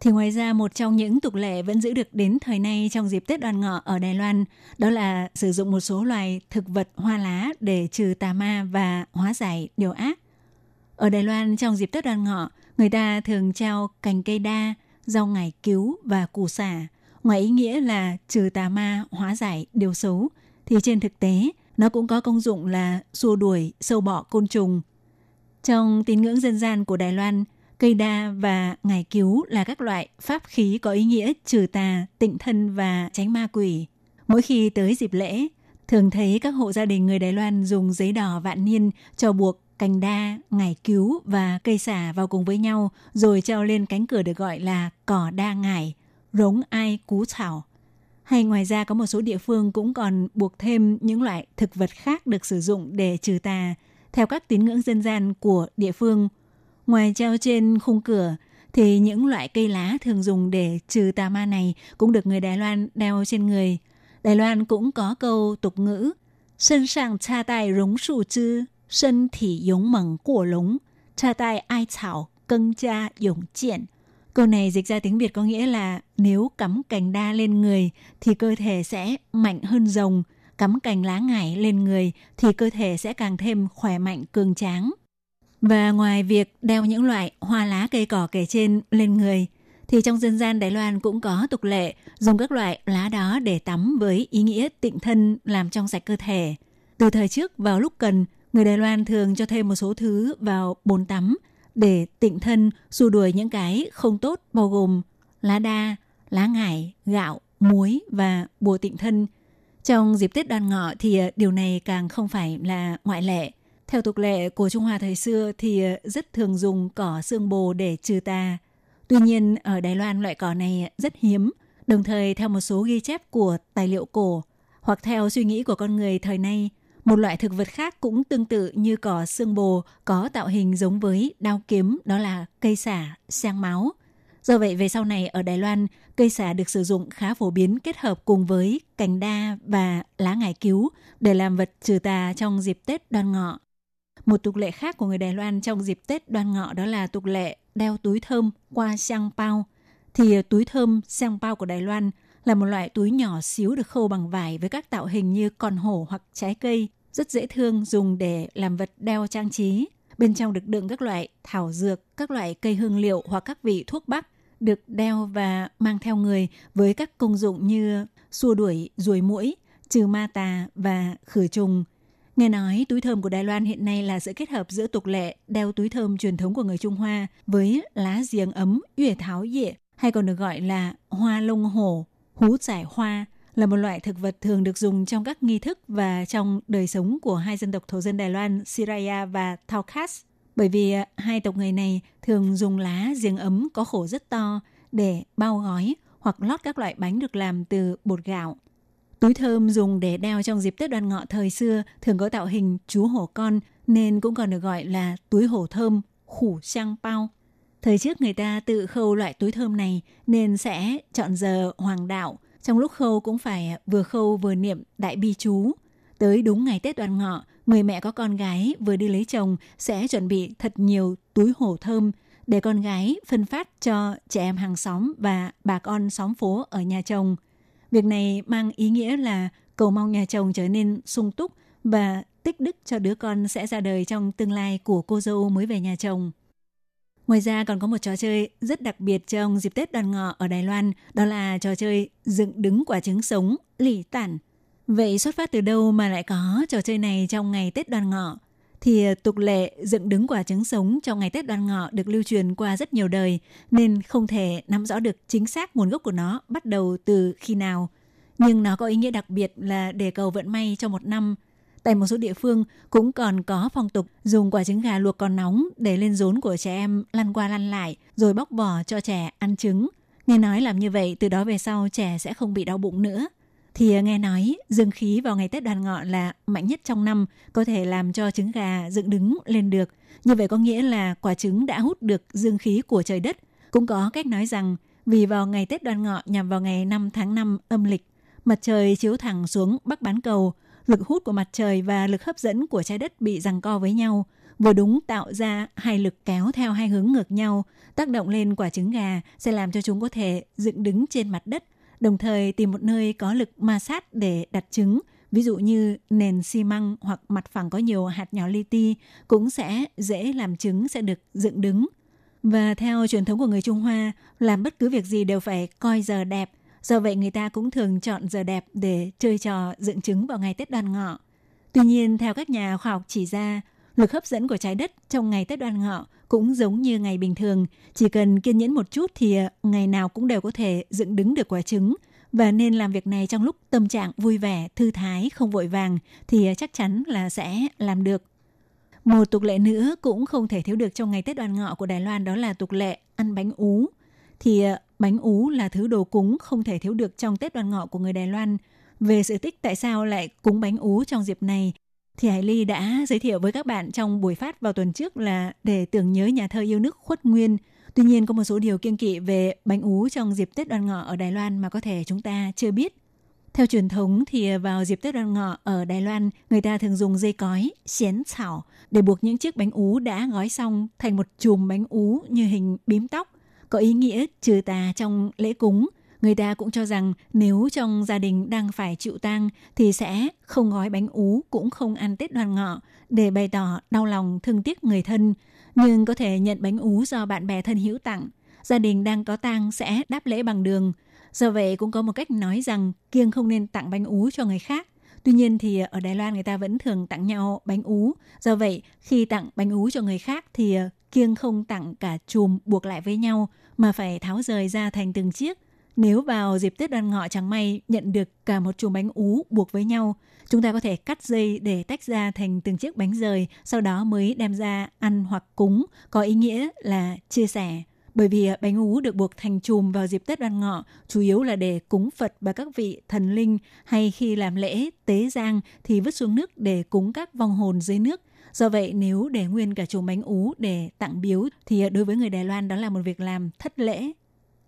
Thì ngoài ra một trong những tục lệ vẫn giữ được đến thời nay trong dịp Tết Đoan Ngọ ở Đài Loan, đó là sử dụng một số loài thực vật hoa lá để trừ tà ma và hóa giải điều ác. Ở Đài Loan trong dịp Tết Đoan Ngọ, người ta thường trao cành cây đa, rau ngải cứu và củ xả. Ngoài ý nghĩa là trừ tà ma, hóa giải điều xấu, thì trên thực tế nó cũng có công dụng là xua đuổi sâu bọ côn trùng. Trong tín ngưỡng dân gian của Đài Loan, cây đa và ngải cứu là các loại pháp khí có ý nghĩa trừ tà, tịnh thân và tránh ma quỷ. Mỗi khi tới dịp lễ, thường thấy các hộ gia đình người Đài Loan dùng giấy đỏ vạn niên cho buộc cành đa, ngải cứu và cây xả vào cùng với nhau rồi treo lên cánh cửa được gọi là cỏ đa ngải, rống ai cú thảo. Hay ngoài ra có một số địa phương cũng còn buộc thêm những loại thực vật khác được sử dụng để trừ tà theo các tín ngưỡng dân gian của địa phương. Ngoài treo trên khung cửa thì những loại cây lá thường dùng để trừ tà ma này cũng được người Đài Loan đeo trên người. Đài Loan cũng có câu tục ngữ Sân sàng cha tài rống sụ chư, sân dũng lúng, cha tài ai thảo, cân cha dũng kiện. Câu này dịch ra tiếng Việt có nghĩa là nếu cắm cành đa lên người thì cơ thể sẽ mạnh hơn rồng, cắm cành lá ngải lên người thì cơ thể sẽ càng thêm khỏe mạnh cường tráng. Và ngoài việc đeo những loại hoa lá cây cỏ kể trên lên người, thì trong dân gian Đài Loan cũng có tục lệ dùng các loại lá đó để tắm với ý nghĩa tịnh thân làm trong sạch cơ thể. Từ thời trước vào lúc cần, người Đài Loan thường cho thêm một số thứ vào bồn tắm để tịnh thân xua đuổi những cái không tốt bao gồm lá đa, lá ngải, gạo, muối và bùa tịnh thân. Trong dịp Tết Đoan Ngọ thì ờ, điều này càng không phải là ngoại lệ. Theo tục lệ của Trung Hoa thời xưa thì ờ, rất thường dùng cỏ xương bồ để trừ tà. Tuy nhiên ở Đài Loan loại cỏ này rất hiếm, đồng thời theo một số ghi chép của tài liệu cổ hoặc theo suy nghĩ của con người thời nay, một loại thực vật khác cũng tương tự như cỏ xương bồ có tạo hình giống với đao kiếm đó là cây xả, sang máu. Do vậy về sau này ở Đài Loan, cây xả được sử dụng khá phổ biến kết hợp cùng với cành đa và lá ngải cứu để làm vật trừ tà trong dịp Tết đoan ngọ. Một tục lệ khác của người Đài Loan trong dịp Tết đoan ngọ đó là tục lệ đeo túi thơm qua sang pao. Thì túi thơm sang pao của Đài Loan là một loại túi nhỏ xíu được khâu bằng vải với các tạo hình như con hổ hoặc trái cây, rất dễ thương dùng để làm vật đeo trang trí. Bên trong được đựng các loại thảo dược, các loại cây hương liệu hoặc các vị thuốc bắc được đeo và mang theo người với các công dụng như xua đuổi ruồi muỗi, trừ ma tà và khử trùng. Nghe nói túi thơm của Đài Loan hiện nay là sự kết hợp giữa tục lệ đeo túi thơm truyền thống của người Trung Hoa với lá giềng ấm, yue tháo dịa hay còn được gọi là hoa lông hổ, hú giải hoa là một loại thực vật thường được dùng trong các nghi thức và trong đời sống của hai dân tộc thổ dân Đài Loan, Siraya và Thaukas, bởi vì à, hai tộc người này thường dùng lá giềng ấm có khổ rất to để bao gói hoặc lót các loại bánh được làm từ bột gạo. Túi thơm dùng để đeo trong dịp Tết đoan ngọ thời xưa thường có tạo hình chú hổ con nên cũng còn được gọi là túi hổ thơm, khủ sang bao. Thời trước người ta tự khâu loại túi thơm này nên sẽ chọn giờ hoàng đạo. Trong lúc khâu cũng phải vừa khâu vừa niệm đại bi chú. Tới đúng ngày Tết đoan ngọ, người mẹ có con gái vừa đi lấy chồng sẽ chuẩn bị thật nhiều túi hổ thơm để con gái phân phát cho trẻ em hàng xóm và bà con xóm phố ở nhà chồng. Việc này mang ý nghĩa là cầu mong nhà chồng trở nên sung túc và tích đức cho đứa con sẽ ra đời trong tương lai của cô dâu mới về nhà chồng. Ngoài ra còn có một trò chơi rất đặc biệt trong dịp Tết đoàn ngọ ở Đài Loan, đó là trò chơi dựng đứng quả trứng sống, lì tản. Vậy xuất phát từ đâu mà lại có trò chơi này trong ngày Tết đoàn ngọ? Thì ờ, tục lệ dựng đứng quả trứng sống trong ngày Tết đoàn ngọ được lưu truyền qua rất nhiều đời, nên không thể nắm rõ được chính xác nguồn gốc của nó bắt đầu từ khi nào. Nhưng nó có ý nghĩa đặc biệt là để cầu vận may cho một năm – Tại một số địa phương cũng còn có phong tục dùng quả trứng gà luộc còn nóng để lên rốn của trẻ em lăn qua lăn lại rồi bóc vỏ cho trẻ ăn trứng. Nghe nói làm như vậy từ đó về sau trẻ sẽ không bị đau bụng nữa. Thì à, nghe nói dương khí vào ngày Tết đoàn ngọ là mạnh nhất trong năm, có thể làm cho trứng gà dựng đứng lên được. Như vậy có nghĩa là quả trứng đã hút được dương khí của trời đất. Cũng có cách nói rằng vì vào ngày Tết đoàn ngọ nhằm vào ngày 5 tháng 5 âm lịch, mặt trời chiếu thẳng xuống bắc bán cầu, lực hút của mặt trời và lực hấp dẫn của trái đất bị giằng co với nhau, vừa đúng tạo ra hai lực kéo theo hai hướng ngược nhau, tác động lên quả trứng gà sẽ làm cho chúng có thể dựng đứng trên mặt đất, đồng thời tìm một nơi có lực ma sát để đặt trứng, ví dụ như nền xi măng hoặc mặt phẳng có nhiều hạt nhỏ li ti cũng sẽ dễ làm trứng sẽ được dựng đứng. Và theo truyền thống của người Trung Hoa, làm bất cứ việc gì đều phải coi giờ đẹp, Do vậy người ta cũng thường chọn giờ đẹp để chơi trò dựng trứng vào ngày Tết đoan ngọ. Tuy nhiên, theo các nhà khoa học chỉ ra, lực hấp dẫn của trái đất trong ngày Tết đoan ngọ cũng giống như ngày bình thường. Chỉ cần kiên nhẫn một chút thì ờ, ngày nào cũng đều có thể dựng đứng được quả trứng. Và nên làm việc này trong lúc tâm trạng vui vẻ, thư thái, không vội vàng thì ờ, chắc chắn là sẽ làm được. Một tục lệ nữa cũng không thể thiếu được trong ngày Tết đoan ngọ của Đài Loan đó là tục lệ ăn bánh ú. Thì ờ, Bánh ú là thứ đồ cúng không thể thiếu được trong Tết đoan ngọ của người Đài Loan. Về sự tích tại sao lại cúng bánh ú trong dịp này, thì Hải Ly đã giới thiệu với các bạn trong buổi phát vào tuần trước là để tưởng nhớ nhà thơ yêu nước Khuất Nguyên. Tuy nhiên có một số điều kiêng kỵ về bánh ú trong dịp Tết đoan ngọ ở Đài Loan mà có thể chúng ta chưa biết. Theo truyền thống thì vào dịp Tết đoan ngọ ở Đài Loan, người ta thường dùng dây cói, xiến xảo để buộc những chiếc bánh ú đã gói xong thành một chùm bánh ú như hình bím tóc có ý nghĩa trừ tà trong lễ cúng. Người ta cũng cho rằng nếu trong gia đình đang phải chịu tang thì sẽ không gói bánh ú cũng không ăn Tết đoan ngọ để bày tỏ đau lòng thương tiếc người thân, nhưng có thể nhận bánh ú do bạn bè thân hữu tặng. Gia đình đang có tang sẽ đáp lễ bằng đường. Do vậy cũng có một cách nói rằng kiêng không nên tặng bánh ú cho người khác. Tuy nhiên thì ở Đài Loan người ta vẫn thường tặng nhau bánh ú. Do vậy khi tặng bánh ú cho người khác thì kiêng không tặng cả chùm buộc lại với nhau mà phải tháo rời ra thành từng chiếc. Nếu vào dịp Tết đoan ngọ chẳng may nhận được cả một chùm bánh ú buộc với nhau, chúng ta có thể cắt dây để tách ra thành từng chiếc bánh rời, sau đó mới đem ra ăn hoặc cúng, có ý nghĩa là chia sẻ. Bởi vì bánh ú được buộc thành chùm vào dịp Tết đoan ngọ chủ yếu là để cúng Phật và các vị thần linh hay khi làm lễ tế giang thì vứt xuống nước để cúng các vong hồn dưới nước Do vậy nếu để nguyên cả chùm bánh ú để tặng biếu thì à, đối với người Đài Loan đó là một việc làm thất lễ.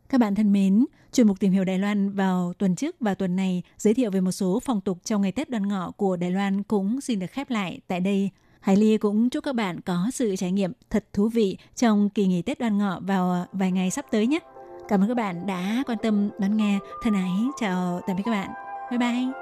Các bạn thân mến, chuyên mục tìm hiểu Đài Loan vào tuần trước và tuần này giới thiệu về một số phong tục trong ngày Tết đoan ngọ của Đài Loan cũng xin được khép lại tại đây. Hải Ly cũng chúc các bạn có sự trải nghiệm thật thú vị trong kỳ nghỉ Tết đoan ngọ vào vài ngày sắp tới nhé. Cảm ơn các bạn đã quan tâm đón nghe. Thân ái, chào tạm biệt các bạn. Bye bye.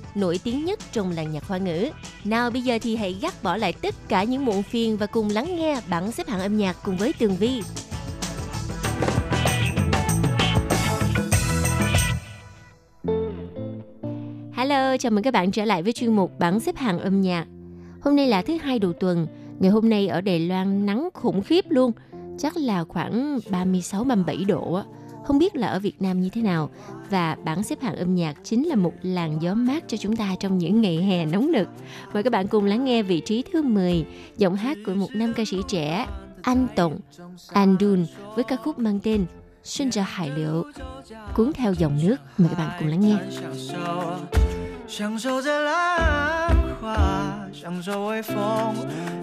nổi tiếng nhất trong làng nhạc hoa ngữ. Nào bây giờ thì hãy gác bỏ lại tất cả những muộn phiền và cùng lắng nghe bảng xếp hạng âm nhạc cùng với Tường Vi. Hello, chào mừng các bạn trở lại với chuyên mục bảng xếp hạng âm nhạc. Hôm nay là thứ hai đầu tuần, ngày hôm nay ở Đài Loan nắng khủng khiếp luôn, chắc là khoảng 36-37 độ á. Không biết là ở Việt Nam như thế nào và bảng xếp hạng âm nhạc chính là một làn gió mát cho chúng ta trong những ngày hè nóng nực. Mời các bạn cùng lắng nghe vị trí thứ 10, giọng hát của một nam ca sĩ trẻ Anh Tổng, Anh Dun với ca khúc mang tên Xuân ra hải liệu, cuốn theo dòng nước. Mời các bạn cùng lắng nghe. 享受着浪花，享受微风，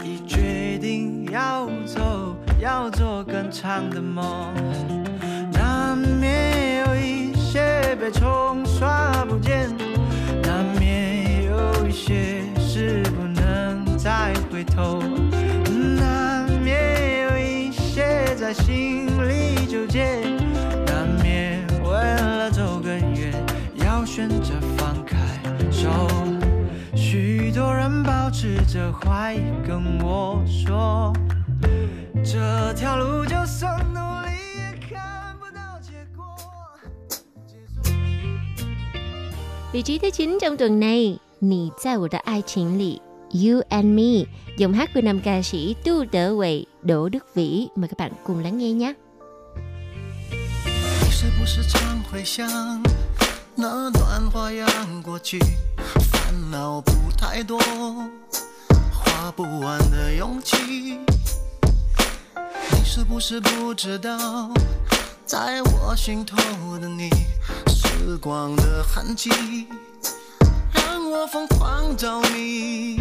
已决定要走，要做更长的梦。 难免有一些被冲刷不见，难免有一些事不能再回头，难免有一些在心里纠结，难免为了走更远，要选择放开手。许多人保持着怀疑，跟我说，这条路就算努力 Vị trí thứ 9 trong tuần này, Nì在我的爱情里 You and Me, giọng hát của nam ca sĩ Tu Đỡ Huệ, Đỗ Đức Vĩ. Mời các bạn cùng lắng nghe nhé. 你是不是常会想那段花样过去，烦恼不太多，花不完的勇气。你是不是不知道， 在我心头的你，时光的痕迹，让我疯狂着迷。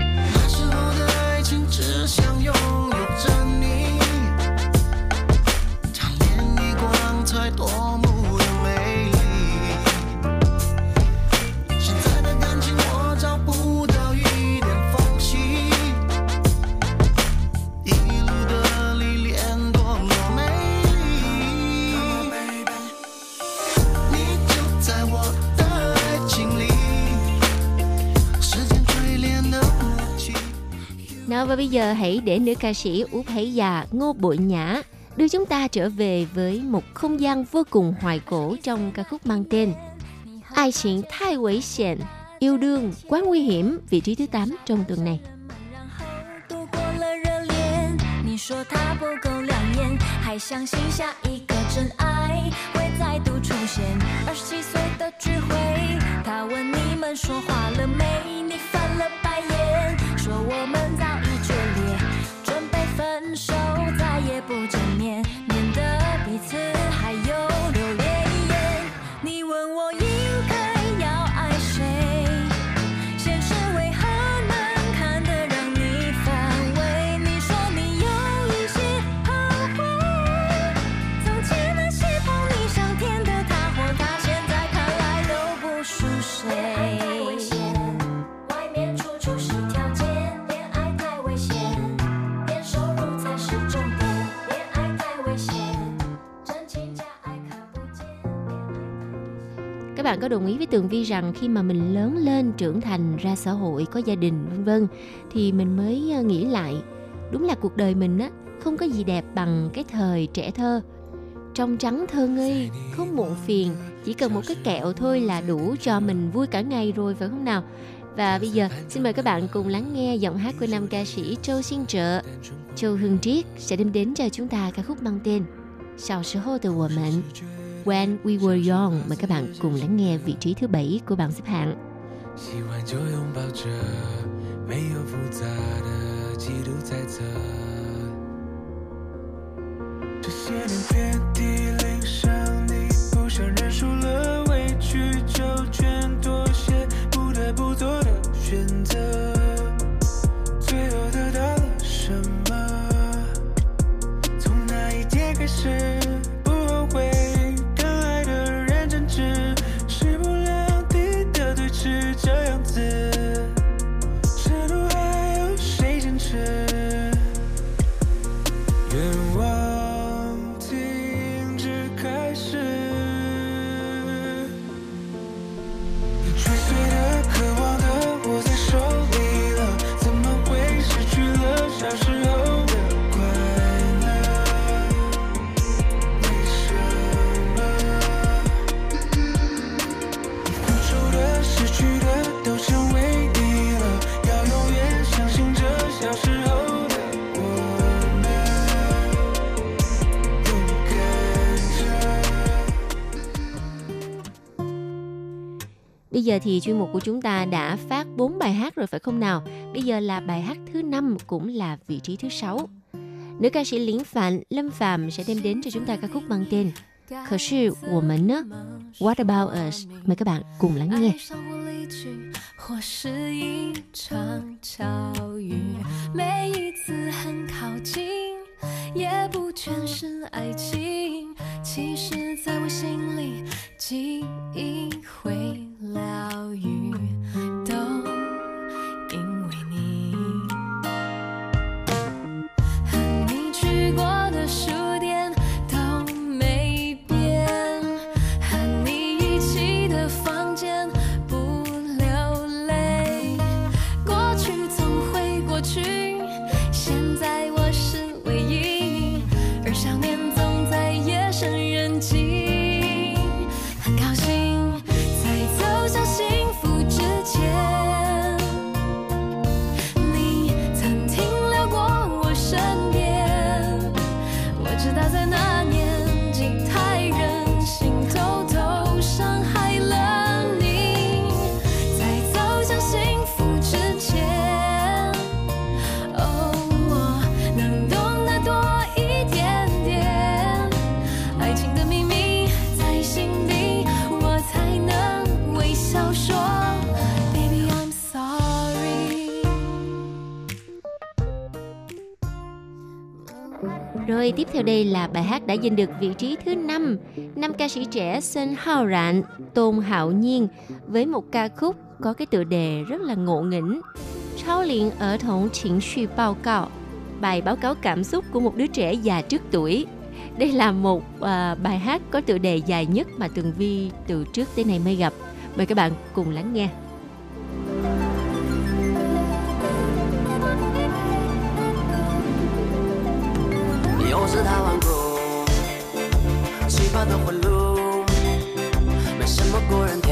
那时候的爱情只想拥有着 giờ hãy để nữ ca sĩ Út Hải Già Ngô Bội Nhã đưa chúng ta trở về với một không gian vô cùng hoài cổ trong ca khúc mang tên Ai chuyện thai quỷ xịn, yêu đương quá nguy hiểm, vị trí thứ 8 trong tuần này. 度过了热恋，你说他不够亮眼，还相信下一个真爱会再度出现。二十七岁的聚会，他问你们说话了没？你翻了白眼，说我们早已 bạn có đồng ý với tường vi rằng khi mà mình lớn lên, trưởng thành, ra xã hội, có gia đình, vân vân, thì mình mới ờ, nghĩ lại. Đúng là cuộc đời mình á, không có gì đẹp bằng cái thời trẻ thơ. Trong trắng thơ ngây, không muộn phiền, chỉ cần một cái kẹo thôi là đủ cho mình vui cả ngày rồi, phải không nào? Và bây giờ, xin mời các bạn cùng lắng nghe giọng hát của nam ca sĩ Châu Xin Trợ. Châu Hương Triết sẽ đem đến cho chúng ta ca khúc mang tên Sao Sơ Hô Từ Của Mình When We Were Young. Mời các bạn cùng lắng nghe vị trí thứ 7 của bảng xếp hạng. 喜欢就拥抱着，没有复杂的嫉妒猜测。这些年遍体 Bây giờ thì chuyên mục của chúng ta đã phát 4 bài hát rồi phải không nào? Bây giờ là bài hát thứ 5 cũng là vị trí thứ 6. Nữ ca sĩ Lính Phạm, Lâm Phạm sẽ đem đến cho chúng ta ca khúc mang tên Khở sư của mình nữa What About Us Mời các bạn cùng lắng nghe 或是一场巧遇，每一次很靠近，也不全是爱情。sau đây là bài hát đã giành được vị trí thứ 5. Năm ca sĩ trẻ Sơn Hào Rạn, Tôn Hạo Nhiên với một ca khúc có cái tựa đề rất là ngộ nghĩnh. Thao liền ở thống chính suy bao cao, bài báo cáo cảm xúc của một đứa trẻ già trước tuổi. Đây là một à, bài hát có tựa đề dài nhất mà Tường Vi từ trước tới nay mới gặp. Mời các bạn cùng lắng nghe. 又是他顽固，奇葩的混路，没什么过人。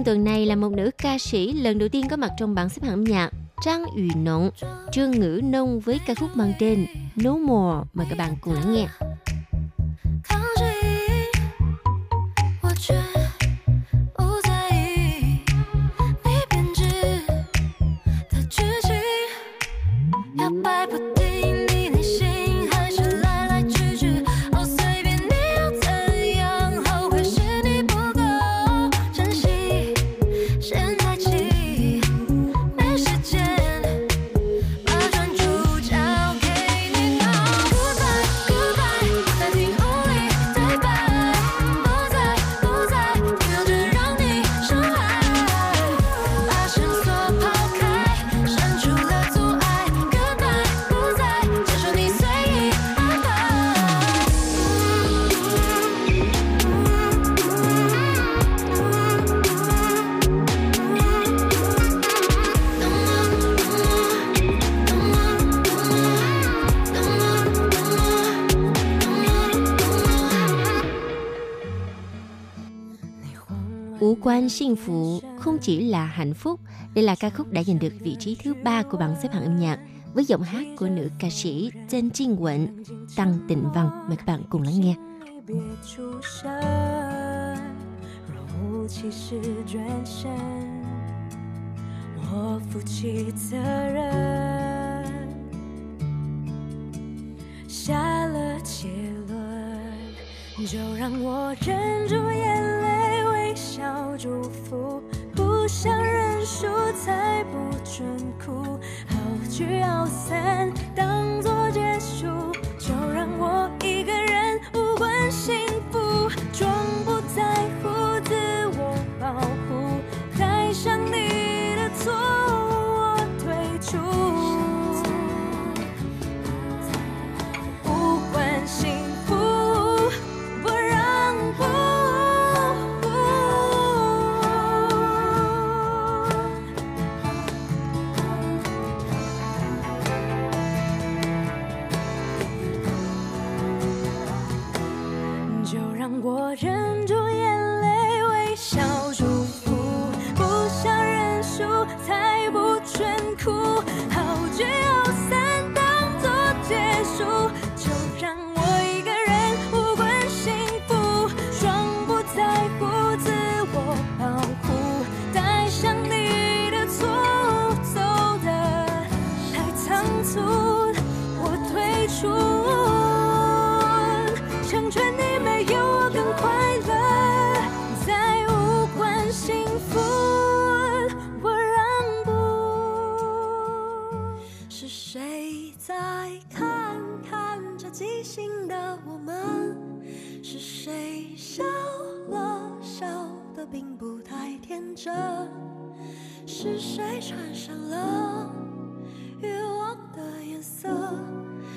trong tuần này là một nữ ca sĩ lần đầu tiên có mặt trong bảng xếp hạng âm nhạc Trang Ủy Nộng, Trương Ngữ Nông với ca khúc mang tên No More. Mời các bạn cùng lắng nghe. quan Sinh Phụ không chỉ là hạnh phúc, đây là ca khúc đã giành được vị trí thứ ba của bảng xếp hạng âm nhạc với giọng hát của nữ ca sĩ Chen Trinh Quận, Tăng Tịnh Văn. Mời các bạn cùng lắng nghe. 若无其事转身，我负起责任，下了结论，就让我忍住眼泪。微笑祝福，不想认输，才不准哭，好聚好散，当作结束，就让我一个人无关幸福，装不在乎，自我保护，带上你让我忍住眼泪，微笑祝福，不想认输，才不准哭，好聚是谁穿上了欲望的颜色？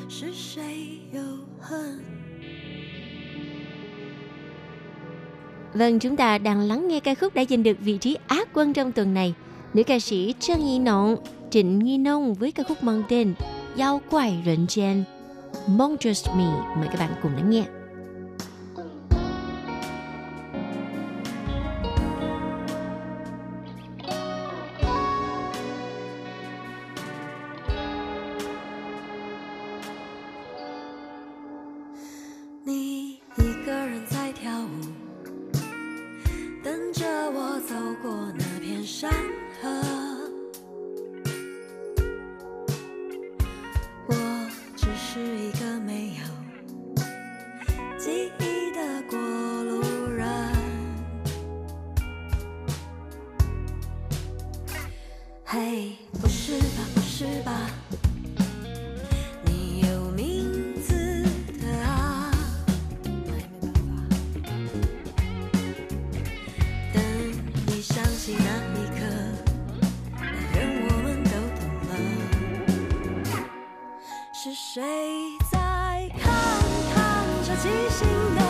是谁又恨？ Vâng, chúng ta đang lắng nghe ca khúc đã giành được vị trí Á quân trong tuần này. Nữ ca sĩ Trân Nhi Nộn, Trịnh Nghi Nông với ca khúc mang tên Giao Quài Rệnh Chen, Monstrous Me. Mời các bạn cùng lắng nghe. 嘿，不是吧，不是吧？你有名字的啊，等你想起那一刻，那人我们都懂了。是谁在看看这即兴的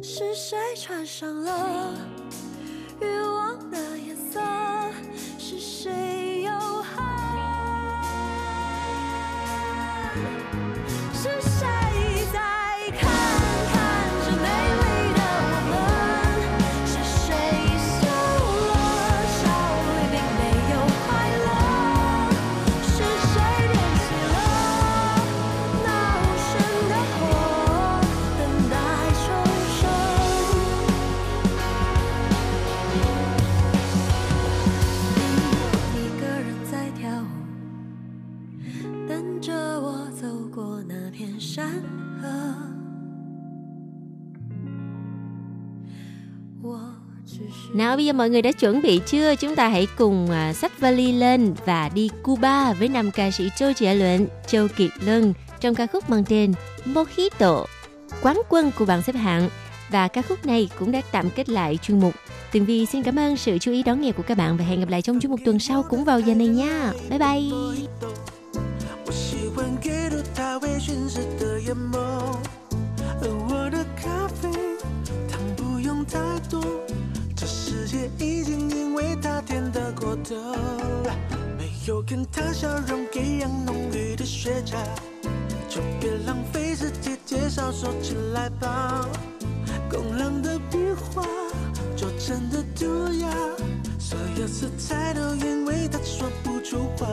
是谁穿上了欲望的颜色？是谁 Nào bây giờ mọi người đã chuẩn bị chưa? Chúng ta hãy cùng à, sách vali lên và đi Cuba với nam ca sĩ Châu Trẻ Luận, Châu Kiệt Lân trong ca khúc mang tên Mojito, quán quân của bảng xếp hạng. Và ca khúc này cũng đã tạm kết lại chuyên mục. Tường Vi xin cảm ơn sự chú ý đón nghe của các bạn và hẹn gặp lại trong chuyên mục tuần sau cũng vào giờ này nha. Bye bye! 太多。这世界已经因为他甜得过头，没有跟他笑容一样浓郁的雪茄，就别浪费时间介绍，说起来吧，工人的笔画做成的涂鸦，所有色彩都因为他说不出话。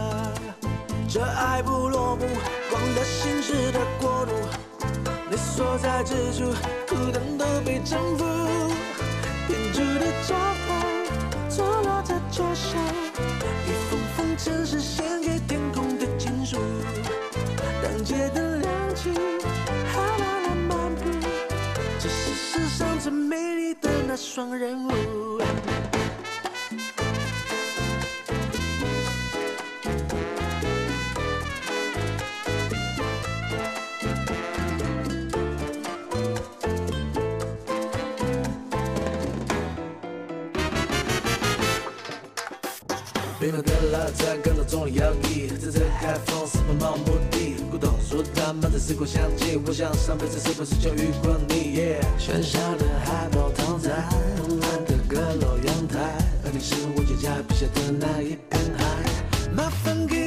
这爱不落幕，光的心事的国度，你所在之处，孤单都被征服。编织的招牌，错落在桌上，一封封城市献给天空的情书。当街灯亮起，还慢慢漫步，这是世上最美丽的那双人舞。拉在干燥中的摇曳，在这海风四方漫无目的，古董书摊满载时光香气，我想上辈子是不是就遇过你喧嚣的海报躺在慵懒的阁楼阳台，而你是我眼下笔下的那一片海。麻烦给